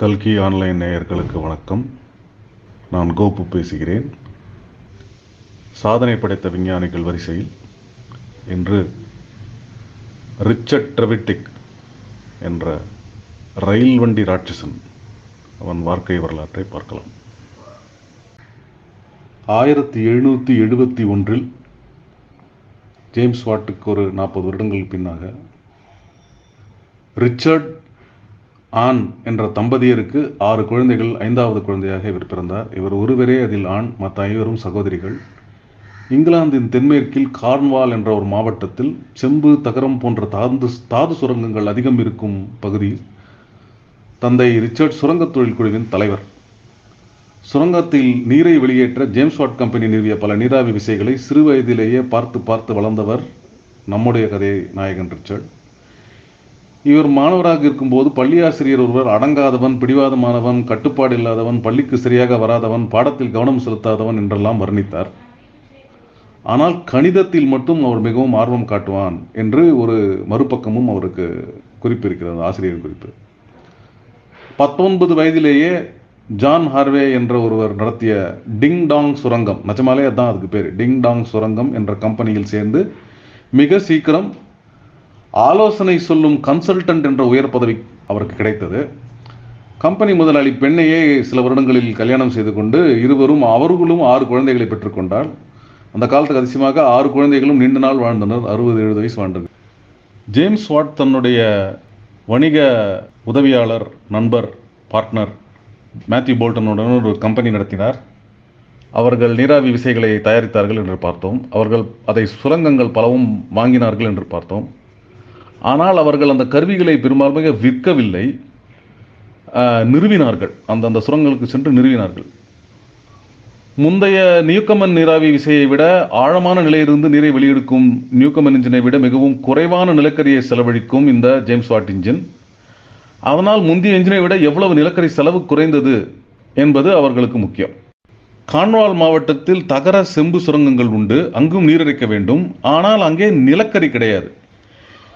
கல்கி ஆன்லைன் நேயர்களுக்கு வணக்கம். நான் கோபு பேசுகிறேன். சாதனை படைத்த விஞ்ஞானிகள் வரிசையில் இன்று ரிச்சர்ட் ட்ரெவிட்டிக் என்ற ரயில் வண்டி ராட்சசன் அவன் வாழ்க்கை வரலாற்றை பார்க்கலாம். ஆயிரத்தி எழுநூற்றி எழுபத்தி ஒன்றில் ஜேம்ஸ் வாட்டுக்கு ஒரு நாற்பது வருடங்கள் பின்னாக ரிச்சர்ட் ஆண் என்ற தம்பதியருக்கு ஆறு குழந்தைகள் ஐந்தாவது குழந்தையாக இவர் பிறந்தார். இவர் ஒருவரே அதில் ஆண் மற்ற ஐவரும் சகோதரிகள். இங்கிலாந்தின் தென்மேற்கில் கார்ன்வால் என்ற ஒரு மாவட்டத்தில் செம்பு தகரம் போன்ற தாது தாது சுரங்கங்கள் அதிகம் இருக்கும் பகுதியில் தந்தை ரிச்சர்ட் சுரங்கத் தொழில் குழுவின் தலைவர். சுரங்கத்தில் நீரை வெளியேற்ற ஜேம்ஸ் வாட் கம்பெனி நிறுவிய பல நீராவி விசைகளை சிறு வயதிலேயே பார்த்து பார்த்து வளர்ந்தவர் நம்முடைய கதை நாயகன் ரிச்சர்ட். இவர் மாணவராக இருக்கும்போது பள்ளி ஆசிரியர் ஒருவர் அடங்காதவன் பிடிவாதமானவன் கட்டுப்பாடு இல்லாதவன் பள்ளிக்கு சரியாக வராதவன் பாடத்தில் கவனம் செலுத்தாதவன் என்றெல்லாம் வர்ணித்தார். ஆனால் கணிதத்தில் மட்டும் அவர் மிகவும் ஆர்வம் காட்டுவான் என்று ஒரு மறுபக்கமும் அவருக்கு குறிப்பிருக்கிறது ஆசிரியர் குறிப்பு. பத்தொன்பது வயதிலேயே ஜான் ஹார்வே என்ற ஒருவர் நடத்திய டிங் டாங் சுரங்கம் நிஜமாலே அதான் அதுக்கு பேர் டிங் டாங் சுரங்கம் என்ற கம்பெனியில் சேர்ந்து மிக சீக்கிரம் ஆலோசனை சொல்லும் கன்சல்டன்ட் என்ற உயர் பதவி அவருக்கு கிடைத்தது. கம்பெனி முதலாளி பெண்ணையே சில வருடங்களில் கல்யாணம் செய்து கொண்டு இருவரும் அவர்களும் ஆறு குழந்தைகளை பெற்றுக்கொண்டால் அந்த காலத்துக்கு அதிசயமாக ஆறு குழந்தைகளும் நீண்ட நாள் வாழ்ந்தனர். அறுபது எழுபது வயசு வாழ்ந்தது ஜேம்ஸ் வாட் தன்னுடைய வணிக உதவியாளர் நண்பர் பார்ட்னர் மேத்யூ போல்டனுடன் ஒரு கம்பெனி நடத்தினார். அவர்கள் நீராவி விசைகளை தயாரித்தார்கள் என்று பார்த்தோம். அவர்கள் அதை சுரங்கங்கள் பலவும் வாங்கினார்கள் என்று பார்த்தோம். ஆனால் அவர்கள் அந்த கருவிகளை பெரும்பான்மையாக விற்கவில்லை நிறுவினார்கள். அந்தந்த சுரங்களுக்கு சென்று நிறுவினார்கள். முந்தைய நியூக்கமன் நீராவி விசையை விட ஆழமான நிலையிலிருந்து நீரை வெளியெடுக்கும் நியூக்கமன் இன்ஜினை விட மிகவும் குறைவான நிலக்கரியை செலவழிக்கும் இந்த ஜேம்ஸ் வாட் இன்ஜின். அதனால் முந்தைய இன்ஜினை விட எவ்வளவு நிலக்கரி செலவு குறைந்தது என்பது அவர்களுக்கு முக்கியம். கான்வால் மாவட்டத்தில் தகர செம்பு சுரங்கங்கள் உண்டு அங்கும் நீரிறைக்க வேண்டும். ஆனால் அங்கே நிலக்கரி கிடையாது.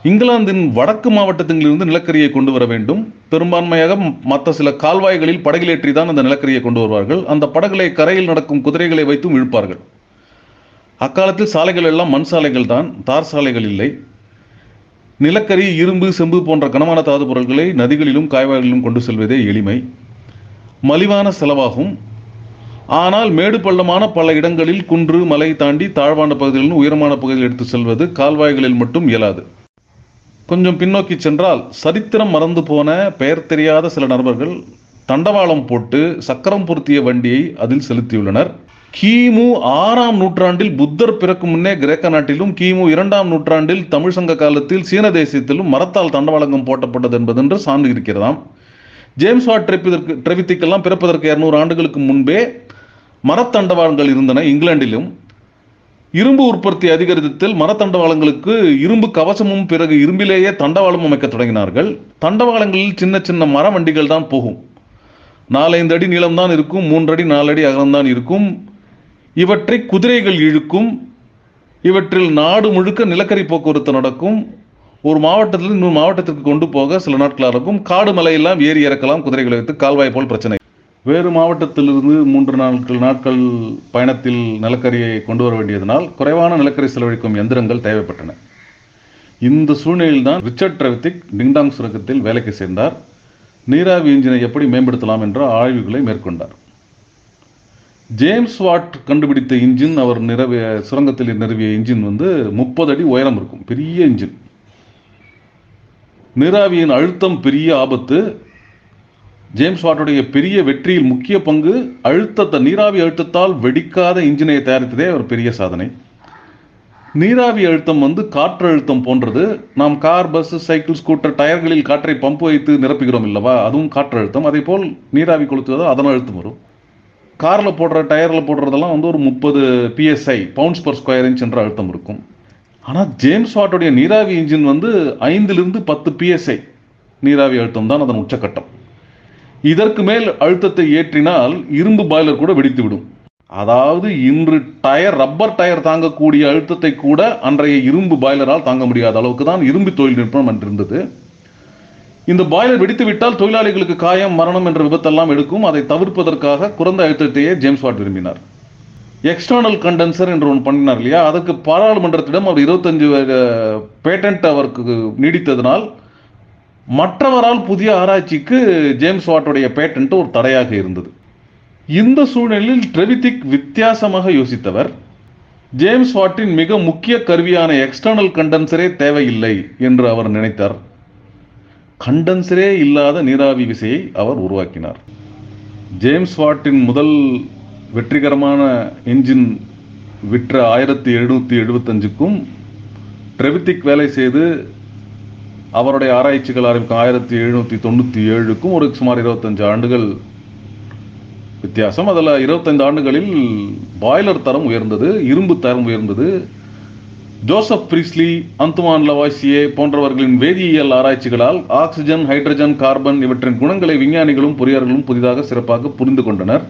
இங்கிலாந்தின் வடக்கு மாவட்டத்திலிருந்து நிலக்கரியை கொண்டு வர வேண்டும். பெரும்பான்மையாக மற்ற சில கால்வாய்களில் படகிலேற்றி தான் அந்த நிலக்கரியை கொண்டு வருவார்கள். அந்த படகுகளை கரையில் நடக்கும் குதிரைகளை வைத்தும் இழுப்பார்கள். அக்காலத்தில் சாலைகள் எல்லாம் மண் சாலைகள் தான் தார் சாலைகள் இல்லை. நிலக்கரி இரும்பு செம்பு போன்ற கனமான தாது பொருட்களை நதிகளிலும் காய்வாய்களிலும் கொண்டு செல்வதே எளிமை. மலிவான செலவாகும். ஆனால் மேடு பள்ளமான பல இடங்களில் குன்று மலை தாண்டி தாழ்வான பகுதிகளிலும் உயரமான பகுதியில் எடுத்து செல்வது கால்வாய்களில் மட்டும் இயலாது. கொஞ்சம் பின்னோக்கி சென்றால் சரித்திரம் மறந்து போன பெயர் தெரியாத சில நண்பர்கள் தண்டவாளம் போட்டு சக்கரம் பொருத்திய வண்டியை அதில் செலுத்தியுள்ளனர். கிமு ஆறாம் நூற்றாண்டில் புத்தர் பிறக்கும் முன்னே கிரேக்க நாட்டிலும் கிமு இரண்டாம் நூற்றாண்டில் தமிழ் சங்க காலத்தில் சீன தேசியத்திலும் மரத்தால் தண்டவாளங்கம் போட்டப்பட்டது என்பதென்று சான்று இருக்கிறதாம். ஜேம்ஸ் வாட் ட்ரெவித்திக்கெல்லாம் பிறப்பதற்கு இருநூறு ஆண்டுகளுக்கு முன்பே மரத்தண்டவாளங்கள் இருந்தன இங்கிலாண்டிலும் இரும்பு உற்பத்தி அதிகரித்ததில் மரத்தண்டவாளங்களுக்கு இரும்பு கவசமும் பிறகு இரும்பிலேயே தண்டவாளம் அமைக்க தொடங்கினார்கள். தண்டவாளங்களில் சின்ன சின்ன மர வண்டிகள் தான் போகும். நாலைந்து அடி நீளம்தான் இருக்கும் மூன்றடி நாலடி அகலம்தான் இருக்கும். இவற்றை குதிரைகள் இழுக்கும். இவற்றில் நாடு முழுக்க நிலக்கரி போக்குவரத்து நடக்கும். ஒரு மாவட்டத்தில் இன்னொரு மாவட்டத்திற்கு கொண்டு போக சில நாட்களாக இருக்கும். காடு மலையெல்லாம் ஏறி இறக்கலாம் குதிரைகளை வைத்து கால்வாய் போல் பிரச்சனை வேறு மாவட்டத்திலிருந்து மூன்று நாட்கள் நாட்கள் பயணத்தில் நிலக்கரியை கொண்டு வர வேண்டியதனால் குறைவான நிலக்கரி செலவழிக்கும் எந்திரங்கள் தேவைப்பட்டன. இந்த சூழ்நிலையில்தான் ரிச்சர்ட் ட்ரெவித்திக் டிங்டாங் சுரங்கத்தில் வேலைக்கு சேர்ந்தார். நீராவி இன்ஜினை எப்படி மேம்படுத்தலாம் என்ற ஆய்வுகளை மேற்கொண்டார். ஜேம்ஸ் வாட் கண்டுபிடித்த இன்ஜின் அவர் நிறவிய சுரங்கத்தில் நிறுவிய இன்ஜின் வந்து முப்பது அடி உயரம் இருக்கும் பெரிய இன்ஜின். நீராவியின் அழுத்தம் பெரிய ஆபத்து ஜேம்ஸ் வாட்டுடைய பெரிய வெற்றியில் முக்கிய பங்கு அழுத்தத்தை நீராவி அழுத்தத்தால் வெடிக்காத இன்ஜினை தயாரித்ததே ஒரு பெரிய சாதனை. நீராவி அழுத்தம் வந்து காற்று அழுத்தம் போன்றது. நாம் கார் பஸ் சைக்கிள் ஸ்கூட்டர் டயர்களில் காற்றை பம்பு வைத்து நிரப்புகிறோம் இல்லவா? அதுவும் காற்று அழுத்தம். அதே போல் நீராவி கொளுத்துவதோ அதன் அழுத்தம் வரும். காரில் போடுற டயரில் போடுறதெல்லாம் வந்து ஒரு முப்பது PSI pounds per square inch என்ற அழுத்தம் இருக்கும். ஆனால் ஜேம்ஸ் வாட்டுடைய நீராவி இன்ஜின் வந்து ஐந்திலிருந்து பத்து பிஎஸ்ஐ நீராவி அழுத்தம் தான் அதன் உச்சக்கட்டம். இதற்கு மேல் அழுத்தத்தை ஏற்றினால் இரும்பு பாய்லர் கூட வெடித்து விடும் அதாவது இன்று டயர் ரப்பர் டயர் தாங்கக்கூடிய அழுத்தத்தை கூட அன்றைய இரும்பு பாய்லரால் தாங்க முடியாத அளவுக்கு தான் இரும்பு தொழில்நுட்பம் அன்று இருந்தது. இந்த பாய்லர் வெடித்து விட்டால் தொழிலாளிகளுக்கு காயம் மரணம் என்ற விபத்தெல்லாம் எடுக்கும். அதை தவிர்ப்பதற்காக குறைந்த அழுத்தத்தையே ஜேம்ஸ் வாட் விரும்பினார். எக்ஸ்டர்னல் கண்டென்சர் என்று ஒன்று பண்ணினார் இல்லையா? அதற்கு பாராளுமன்றத்திடம் அவர் இருபத்தஞ்சு பேட்டன்ட் அவருக்கு நீடித்ததனால் மற்றவரால் புதிய ஆராய்ச்சிக்கு ஜேம்ஸ் வாட்டுடைய பேட்டன்ட் ஒரு தடையாக இருந்தது. இந்த சூழ்நிலையில் ட்ரெவித்திக் வித்தியாசமாக யோசித்தவர் ஜேம்ஸ் வாட்டின் மிக முக்கிய கருவியான எக்ஸ்டர்னல் கண்டென்சரே தேவையில்லை என்று அவர் நினைத்தார். கண்டென்சரே இல்லாத நீராவி விசையை அவர் உருவாக்கினார். ஜேம்ஸ் வாட்டின் முதல் வெற்றிகரமான என்ஜின் விற்ற ஆயிரத்தி எழுநூற்றி எழுபத்தஞ்சுக்கும் ட்ரெவித்திக் வேலை செய்து அவருடைய ஆராய்ச்சிகள் ஆரம்பிக்கும் ஆயிரத்தி எழுநூற்றி தொண்ணூற்றி ஏழுக்கும் ஒரு சுமார் இருபத்தஞ்சு ஆண்டுகள் வித்தியாசம். அதில் இருபத்தைந்து ஆண்டுகளில் பாய்லர் தரம் உயர்ந்தது இரும்பு தரம் உயர்ந்தது. ஜோசப் பிரிஸ்லி அந்துமான் லவாசியே போன்றவர்களின் வேதியியல் ஆராய்ச்சிகளால் ஆக்சிஜன் ஹைட்ரஜன் கார்பன் இவற்றின் குணங்களை விஞ்ஞானிகளும் பொறியாளர்களும் புதிதாக சிறப்பாக புரிந்து கொண்டனர்.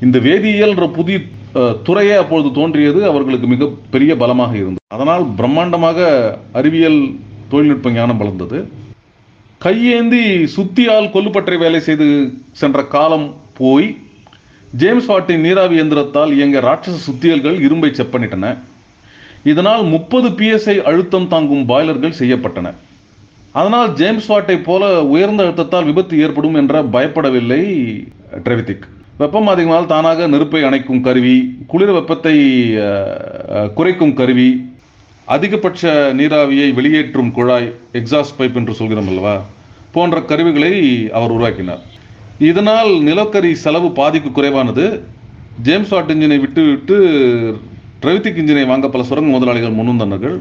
இந்த வேதியியல் புதிய அஹ், துறையே அப்பொழுது தோன்றியது அவர்களுக்கு மிக பெரிய பலமாக இருந்தது. அதனால் பிரம்மாண்டமாக அறிவியல் தொழில்நுட்ப ஞானம் வளர்ந்தது. கையேந்தி சுத்தியால் கொல்லுப்பற்றை வேலை செய்து சென்ற காலம் போய் ஜேம்ஸ் வாட்டின் நீராவி எந்திரத்தால் இயங்க ராட்சச சுத்தியல்கள் இரும்பை செப்பனிட்டன. இதனால் முப்பது பிஎஸ்ஐ அழுத்தம் தாங்கும் பாய்லர்கள் செய்யப்பட்டன. அதனால் ஜேம்ஸ் வாட்டை போல உயர்ந்த அழுத்தத்தால் விபத்து ஏற்படும் என்ற பயப்படவில்லை ட்ரெவித்திக். வெப்பம் அதிகமானால் தானாக நெருப்பை அணைக்கும் கருவி குளிர் வெப்பத்தை குறைக்கும் கருவி அதிகபட்ச நீராவியை வெளியேற்றும் குழாய் எக்ஸாஸ்ட் பைப் என்று சொல்கிறோம் அல்லவா? போன்ற கருவிகளை அவர் உருவாக்கினார். இதனால் நிலக்கரி செலவு பாதிக்கு குறைவானது. ஜேம்ஸ் வாட் இன்ஜினை விட்டு விட்டு ட்ரெவித்திக் இன்ஜினை வாங்க பல சுரங்க முதலாளிகள் முன்வந்தனர்கள்.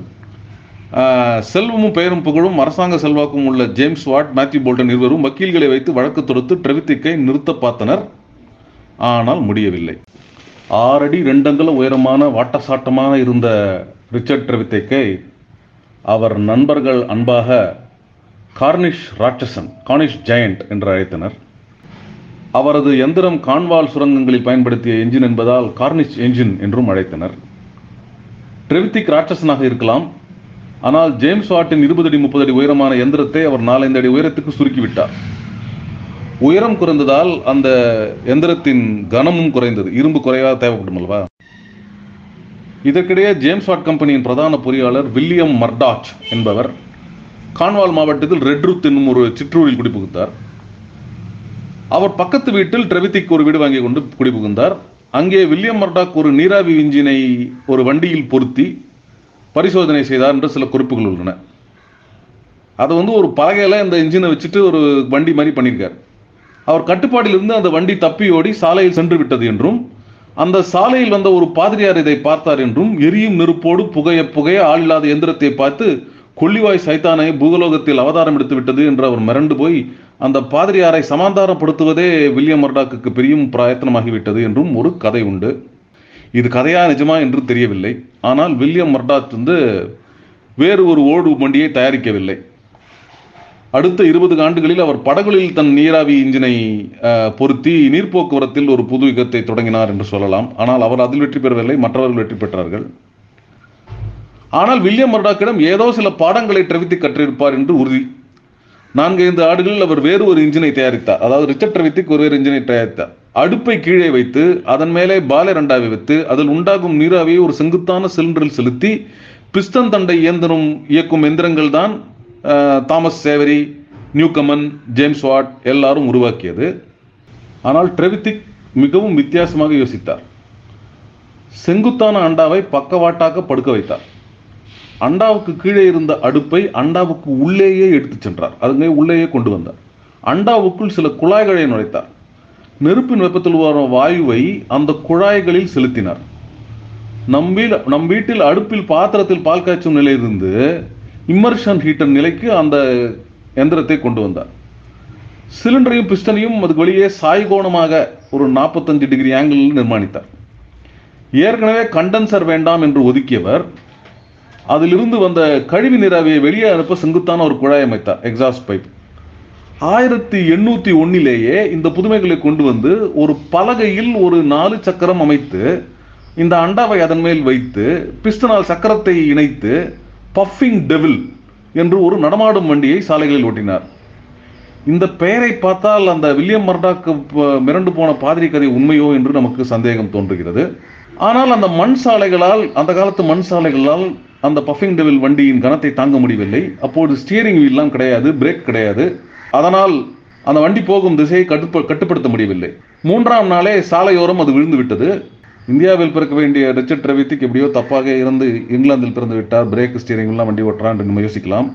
செல்வமும் பெயரும் புகழும் அரசாங்க செல்வாக்கும் உள்ள ஜேம்ஸ் வாட் மேத்யூ போல்டன் இருவரும் வக்கீல்களை வைத்து வழக்கு தொடுத்து ட்ரெவித்திக்கை நிறுத்த பார்த்தனர். ஆனால் முடியவில்லை. ஆறடி ரெண்டங்குல உயரமான வாட்டசாட்டமாக இருந்த ரிச்சர்ட் ட்ரெவித்தேக்கை அவர் நண்பர்கள் அன்பாக கார்னிஷ் ராட்சசன் கார்னிஷ் ஜெயண்ட் என்று அழைத்தனர். அவரது எந்திரம் கான்வால் சுரங்கங்களில் பயன்படுத்திய என்ஜின் என்பதால் கார்னிஷ் என்ஜின் என்றும் அழைத்தனர். ட்ரெவித்திக் ராட்சசனாக இருக்கலாம். ஆனால் ஜேம்ஸ் வாட்டின் இருபது அடி முப்பது அடி உயரமான எந்திரத்தை அவர் நாலஞ்சு அடி உயரத்துக்கு சுருக்கிவிட்டார். உயரம் குறைந்ததால் அந்த எந்திரத்தின் கனமும் குறைந்தது. இரும்பு குறைவாக தேவைப்படும் அல்லவா? இதற்கிடையே ஜேம்ஸ் வாட் கம்பெனியின் பிரதான பொறியாளர் வில்லியம் மர்டாச் என்பவர் கான்வால் மாவட்டத்தில் ரெட்ருத் என்னும் ஒரு சிற்றூரில் குடிபுகுந்தார். அவர் பக்கத்து வீட்டில் ட்ரெவித்திக் ஒரு வீடு வாங்கி கொண்டு குடிபுகுந்தார். அங்கே வில்லியம் மர்டாக் ஒரு நீராவி இன்ஜினை ஒரு வண்டியில் பொருத்தி பரிசோதனை செய்தார் என்று சில குறிப்புகள் உள்ளன. அதை வந்து ஒரு பலகையில் இந்த இன்ஜினை வச்சுட்டு ஒரு வண்டி மாதிரி பண்ணியிருக்கார். அவர் கட்டுப்பாட்டிலிருந்து அந்த வண்டி தப்பி ஓடி சாலையில் சென்று விட்டது என்றும் அந்த சாலையில் வந்த ஒரு பாதிரியார் இதை பார்த்தார் என்றும் எரியும் நெருப்போடு புகைய புகைய ஆள் இல்லாத எந்திரத்தை பார்த்து கொள்ளிவாய் சைத்தானை பூகலோகத்தில் அவதாரம் எடுத்து விட்டது என்று அவர் மிரண்டு போய் அந்த பாதிரியாரை சமாதானப்படுத்துவதே வில்லியம் மர்டாக்கு பெரியும் பிரயத்தனமாகிவிட்டது என்றும் ஒரு கதை உண்டு. இது கதையா நிஜமா என்று தெரியவில்லை. ஆனால் வில்லியம் மர்டாக் வந்து வேறு ஒரு ஓடு வண்டியை தயாரிக்கவில்லை. அடுத்த இருபது ஆண்டுகளில் அவர் படகுகளில் தன் நீராவி இன்ஜினை பொருத்தி பொருத்தி நீர்ப்போக்குவரத்தில் ஒரு புது யுகத்தை தொடங்கினார் என்று சொல்லலாம். ஆனால் அவர் அதில் வெற்றி பெறவில்லை மற்றவர்கள் வெற்றி பெற்றார்கள். ஆனால் வில்லியம் மர்டாக்கிடம் ஏதோ சில பாடங்களை ட்ரெவித்தி கற்றிருப்பார் என்று உறுதி. நான்கு ஐந்து ஆடுகளில் அவர் வேறு ஒரு இன்ஜினை தயாரித்தார். அதாவது ரிச்சர்ட் ட்ரெவித்திக் ஒரு வேறு இன்ஜினை தயாரித்தார். அடுப்பை கீழே வைத்து அதன் மேலே பாலை ரெண்டாவை வைத்து அதில் உண்டாகும் நீராவியை ஒரு செங்குத்தான சிலிண்டரில் செலுத்தி பிஸ்டன் தண்டை இயந்திரம் இயக்கும் எந்திரங்கள் தான் Thomas Savery Newcomen James Watt எல்லாரும் உருவாக்கியது. ஆனால் ட்ரெவித்திக் மிகவும் வித்தியாசமாக யோசித்தார். செங்குத்தான அண்டாவை பக்கவாட்டாக படுக்க வைத்தார். அண்டாவுக்கு கீழே இருந்த அடுப்பை அண்டாவுக்கு உள்ளேயே எடுத்துச் சென்றார். அதுங்க உள்ளேயே கொண்டு வந்தார். அண்டாவுக்குள் சில குழாய்களை நுழைத்தார். நெருப்பின் வெப்பத்தில் வரும் வாயுவை அந்த குழாய்களில் செலுத்தினார். நம் வீல் நம் வீட்டில் அடுப்பில் பாத்திரத்தில் பால் காய்ச்சும் நிலையிலிருந்து இம்மர்ஷன் ஹீட்டர் நிலைக்கு அந்த எந்திரத்தை கொண்டு வந்தார் சிலிண்டரையும் பிஸ்டனையும் அதுக்கு வெளியே சாய்கோணமாக ஒரு நாற்பத்தஞ்சு டிகிரி ஆங்கிளில் நிர்மாணித்தார். ஏற்கனவே கண்டென்சர் வேண்டாம் என்று ஒதுக்கியவர் அதிலிருந்து வந்த கழிவு நீராவியை வெளியே அனுப்ப செங்குத்தான ஒரு குழாய் அமைத்தார் எக்ஸாஸ்ட் பைப் ஆயிரத்தி எண்ணூற்றி ஒன்னிலேயே இந்த புதுமைகளை கொண்டு வந்து ஒரு பலகையில் ஒரு நாலு சக்கரம் அமைத்து இந்த அண்டாவை அதன் மேல் வைத்து பிஸ்டனால் சக்கரத்தை இணைத்து பஃபிங் டெவில் என்று ஒரு நடமாடும் வண்டியை சாலைகளில் ஓட்டினார். இந்த பெயரை பார்த்தால் அந்த வில்லியம் மர்டாக்கு மிரண்டு போன பாதிரி கதை உண்மையோ என்று நமக்கு சந்தேகம் தோன்றுகிறது. ஆனால் அந்த மண் சாலைகளால் அந்த காலத்து மண் சாலைகளால் அந்த பஃபிங் டெவில் வண்டியின் கனத்தை தாங்க முடியவில்லை. அப்போது ஸ்டியரிங் வீல்லாம் கிடையாது பிரேக் கிடையாது. அதனால் அந்த வண்டி போகும் திசையை கட்டுப்ப கட்டுப்படுத்த முடியவில்லை. மூன்றாம் நாளே சாலையோரம் அது விழுந்து விட்டது இந்தியாவில் பிறக்க வேண்டிய ரிச்சர்ட் ரவித்திக் எப்படியோ தப்பாக இருந்து இங்கிலாந்தில் பிறந்து விட்டார். பிரேக் ஸ்டீரிங்லாம் வண்டி ஓட்டுறான் என்று நம்ம யோசிக்கலாம்.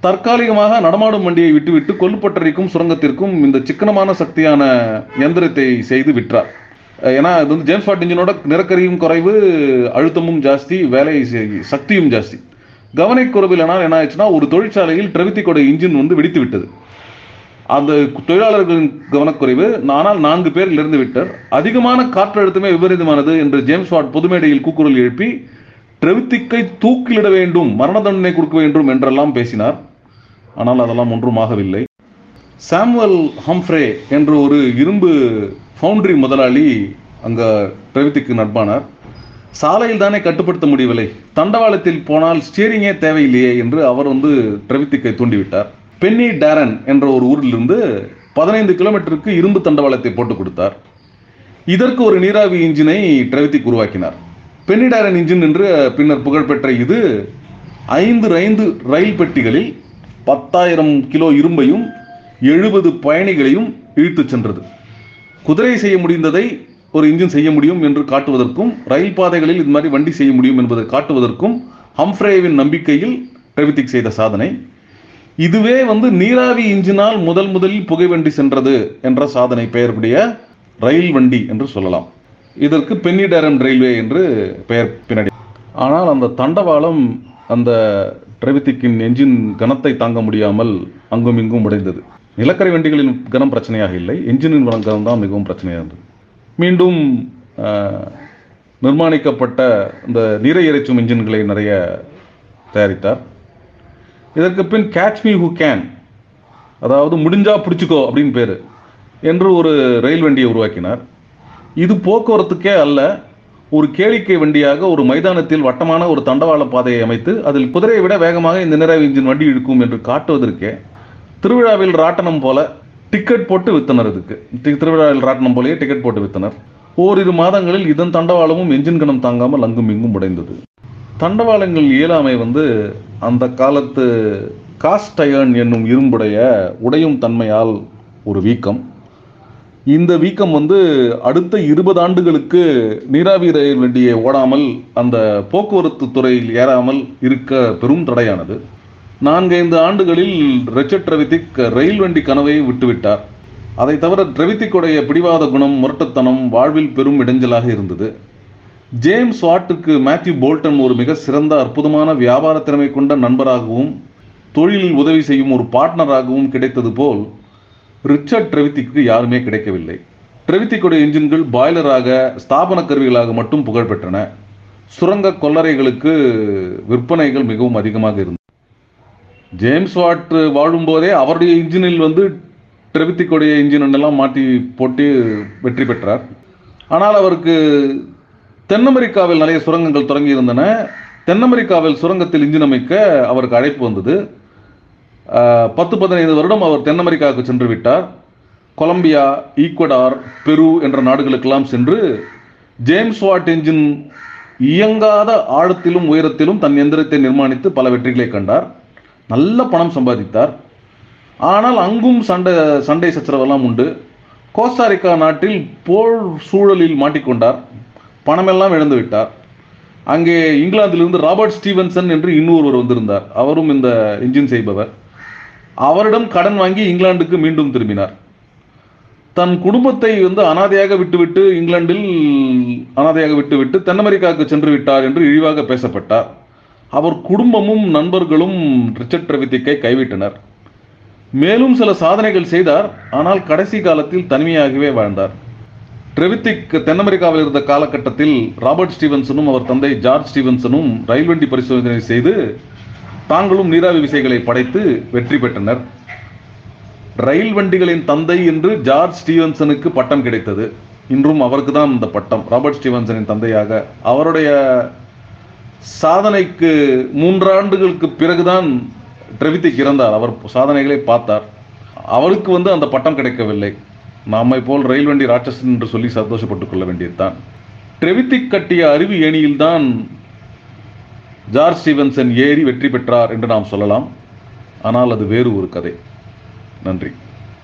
தற்காலிகமாக நடமாடும் வண்டியை விட்டுவிட்டு கொல்லுப்பட்டறைக்கும் சுரங்கத்திற்கும் இந்த சிக்கனமான சக்தியான இயந்திரத்தை செய்து விற்றார் ஏன்னா இது வந்து ஜேம்ஸ் ஃபார்ட் இன்ஜினோட நிறக்கரியும் குறைவு அழுத்தமும் ஜாஸ்தி வேலை செய்- சக்தியும் ஜாஸ்தி. கவனக்குறைவில்னால் என்ன ஆயிடுச்சுன்னா ஒரு தொழிற்சாலையில் ட்ரெவித்திக்கோட இன்ஜின் வந்து வெடித்து விட்டது. அந்த தொழிலாளர்களின் கவனக்குறைவு ஆனால் நான்கு பேர் இறந்து விட்டார். அதிகமான காற்றழுத்தமே விபரீதமானது என்று ஜேம்ஸ் வாட் பொதுமேடையில் கூக்குரல் எழுப்பி ட்ரெவித்திக்கை தூக்கிலிட வேண்டும் மரண தண்டனை கொடுக்க வேண்டும் என்றெல்லாம் பேசினார். ஆனால் அதெல்லாம் ஒன்றும் ஆகவில்லை. சாமுவல் ஹம்ஃப்ரே என்ற ஒரு இரும்பு ஃபவுண்டரி முதலாளி அங்க ட்ரெவித்திக்கு நட்பானார். சாலையில் தானே கட்டுப்படுத்த முடியவில்லை. தண்டவாளத்தில் போனால் ஸ்டீரிங்கே தேவையில்லையே என்று அவர் வந்து ட்ரெவித்திக்கை தூண்டிவிட்டார். பென்னி டேரன் என்ற ஒரு ஊரிலிருந்து பதினைந்து கிலோமீட்டருக்கு இரும்பு தண்டவாளத்தை போட்டு கொடுத்தார். இதற்கு ஒரு நீராவி இன்ஜினை டிரவித்திக் உருவாக்கினார். பென்னி டேரன் இன்ஜின் என்று பின்னர் புகழ்பெற்ற இது ஐந்து ஐந்து ரயில் பெட்டிகளில் பத்தாயிரம் கிலோ இரும்பையும் எழுபது பயணிகளையும் இழுத்துச் சென்றது. குதிரை செய்ய முடிந்ததை ஒரு இன்ஜின் செய்ய முடியும் என்று காட்டுவதற்கும் ரயில் பாதைகளில் இது மாதிரி வண்டி செய்ய முடியும் என்பதை காட்டுவதற்கும் ஹம்ஃப்ரேவின் நம்பிக்கையில் டிரவித்திக் செய்த சாதனை. இதுவே வந்து நீராவி இன்ஜினால் முதல் முதலில் புகை வண்டி சென்றது என்ற சாதனை பெயருடைய ரயில் வண்டி என்று சொல்லலாம். இதற்கு பென்னிடரம் ரயில்வே என்று பெயர் பின்னாடி. ஆனால் அந்த தண்டவாளம் அந்த ட்ரெவித்திக்கின் என்ஜின் கனத்தை தாங்க முடியாமல் அங்கும் இங்கும் உடைந்தது. நிலக்கரி வண்டிகளின் கனம் பிரச்சனையாக இல்லை என்ஜினின் கனம் தான் மிகவும் பிரச்சனையாக இருந்தது. மீண்டும் நிர்மாணிக்கப்பட்ட இந்த நீரை இறைச்சும் என்ஜின்களை நிறைய தயாரித்தார். இதற்கு பின் கேட்ச் மீ ஹூ கேன் அதாவது முடிஞ்சா பிடிச்சிக்கோ அப்படின்னு பேர் என்று ஒரு ரயில் வண்டியை உருவாக்கினார். இது போக்குவரத்துக்கே அல்ல ஒரு கேளிக்கை வண்டியாக ஒரு மைதானத்தில் வட்டமான ஒரு தண்டவாள பாதையை அமைத்து அதில் குதிரையை விட வேகமாக இந்த நிறைவு இன்ஜின் வண்டி இழுக்கும் என்று காட்டுவதற்கே திருவிழாவில் ராட்டனம் போல டிக்கெட் போட்டு வித்தனர் இதுக்கு. தி- திருவிழாவில் ராட்டனம் போலயே டிக்கெட் போட்டு வித்தனர். ஓரிரு மாதங்களில் இதன் தண்டவாளமும் என்ஜின் கணம் தாங்காமல் அங்கும் இங்கும் உடைந்தது. தண்டவாளங்கள் இயலாமை வந்து அந்த காலத்து காஸ்ட் அயர்ன் என்னும் இரும்புடைய உடையும் தன்மையால் ஒரு வீக்கம். இந்த வீக்கம் வந்து அடுத்த இருபது ஆண்டுகளுக்கு நீராவி ரயில் வண்டியை ஓடாமல் அந்த போக்குவரத்து துறையில் ஏறாமல் இருக்க பெரும் தடையானது. நான்கைந்து ஆண்டுகளில் ரெச்சட் ரவித்திக் ரயில் வண்டி கனவை விட்டுவிட்டார். அதை தவிர ட்ரெவித்திக்குடைய பிடிவாத குணம் முரட்டுத்தனம் வாழ்வில் பெரும் இடைஞ்சலாக இருந்தது. ஜேம்ஸ் வாட்டுக்கு மேத்யூ போல்டன் ஒரு மிக சிறந்த அற்புதமான வியாபார திறமை கொண்ட நண்பராகவும் தொழிலில் உதவி செய்யும் ஒரு பார்ட்னராகவும் கிடைத்தது போல் ரிச்சர்ட் ட்ரெவித்திக்கு யாருமே கிடைக்கவில்லை. ட்ரெவித்திக்குடைய இன்ஜின்கள் பாய்லராக ஸ்தாபன கருவிகளாக மட்டும் புகழ் பெற்றன சுரங்க கொல்லறைகளுக்கு விற்பனைகள் மிகவும் அதிகமாக இருந்தது. ஜேம்ஸ் வாட் வாழும்போதே அவருடைய இன்ஜினில் வந்து ட்ரெவித்திக்குடைய இன்ஜின் எல்லாம் மாட்டி போட்டு வெற்றி பெற்றார். ஆனால் அவருக்கு தென் அமெரிக்காவில் நிறைய சுரங்கங்கள் தொடங்கியிருந்தன. தென் அமெரிக்காவில் சுரங்கத்தில் இன்ஜின் அமைக்க அவருக்கு அழைப்பு வந்தது. பத்து பதினைந்து வருடம் அவர் தென் அமெரிக்காவுக்கு சென்று விட்டார். கொலம்பியா ஈக்வடார் பெரு என்ற நாடுகளுக்கெல்லாம் சென்று ஜேம்ஸ் வாட் என்ஜின் இயங்காத ஆழத்திலும் உயரத்திலும் தன் எந்திரத்தை நிர்மாணித்து பல வெற்றிகளை கண்டார். நல்ல பணம் சம்பாதித்தார். ஆனால் அங்கும் சண்டை சண்டை சச்சரவெல்லாம் உண்டு. கோஸ்டாரிக்கா நாட்டில் போர் சூழலில் மாட்டிக்கொண்டார். பணமெல்லாம் இழந்து விட்டார். அங்கே இங்கிலாந்திலிருந்து ராபர்ட் ஸ்டீவன்சன் என்று இன்னொருவர் வந்திருந்தார். அவரும் இந்த இன்ஜின் செய்பவர். அவரிடம் கடன் வாங்கி இங்கிலாந்துக்கு மீண்டும் திரும்பினார். தன் குடும்பத்தை வந்து அனாதையாக விட்டுவிட்டு இங்கிலாந்தில் அனாதையாக விட்டுவிட்டு தென் அமெரிக்காவுக்கு சென்று விட்டார் என்று இழிவாக பேசப்பட்டார். அவர் குடும்பமும் நண்பர்களும் ரிச்சர்ட் ரவித்திக்கை கைவிட்டனர். மேலும் சில சாதனைகள் செய்தார். ஆனால் கடைசி காலத்தில் தனிமையாகவே வாழ்ந்தார். ட்ரெவித்திக் தென் அமெரிக்காவில் இருந்த காலகட்டத்தில் ராபர்ட் ஸ்டீவன்சனும் அவர் தந்தை ஜார்ஜ் ஸ்டீவன்சனும் ரயில் வண்டி பரிசோதனை செய்து தாங்களும் நீராவி விசைகளை படைத்து வெற்றி பெற்றனர். ரயில் வண்டிகளின் தந்தை என்று ஜார்ஜ் ஸ்டீவன்சனுக்கு பட்டம் கிடைத்தது. இன்றும் அவருக்கு தான் இந்த பட்டம். ராபர்ட் ஸ்டீவன்சனின் தந்தையாக. அவருடைய சாதனைக்கு மூன்றாண்டுகளுக்கு பிறகுதான் ட்ரெவித்திக் இறந்தார். அவர் சாதனைகளை பார்த்தார். அவருக்கு வந்து அந்த பட்டம் கிடைக்கவில்லை. நம்மை போல் ரயில் வண்டி ராட்சசன் என்று சொல்லி சந்தோஷப்பட்டுக் கொள்ள வேண்டியதுதான். ட்ரெவித்திக் கட்டிய அருவி ஏணியில்தான் ஜார்ஜ் ஸ்டீவன்சன் ஏறி வெற்றி பெற்றார் என்று நாம் சொல்லலாம். ஆனால் அது வேறு ஒரு கதை. நன்றி.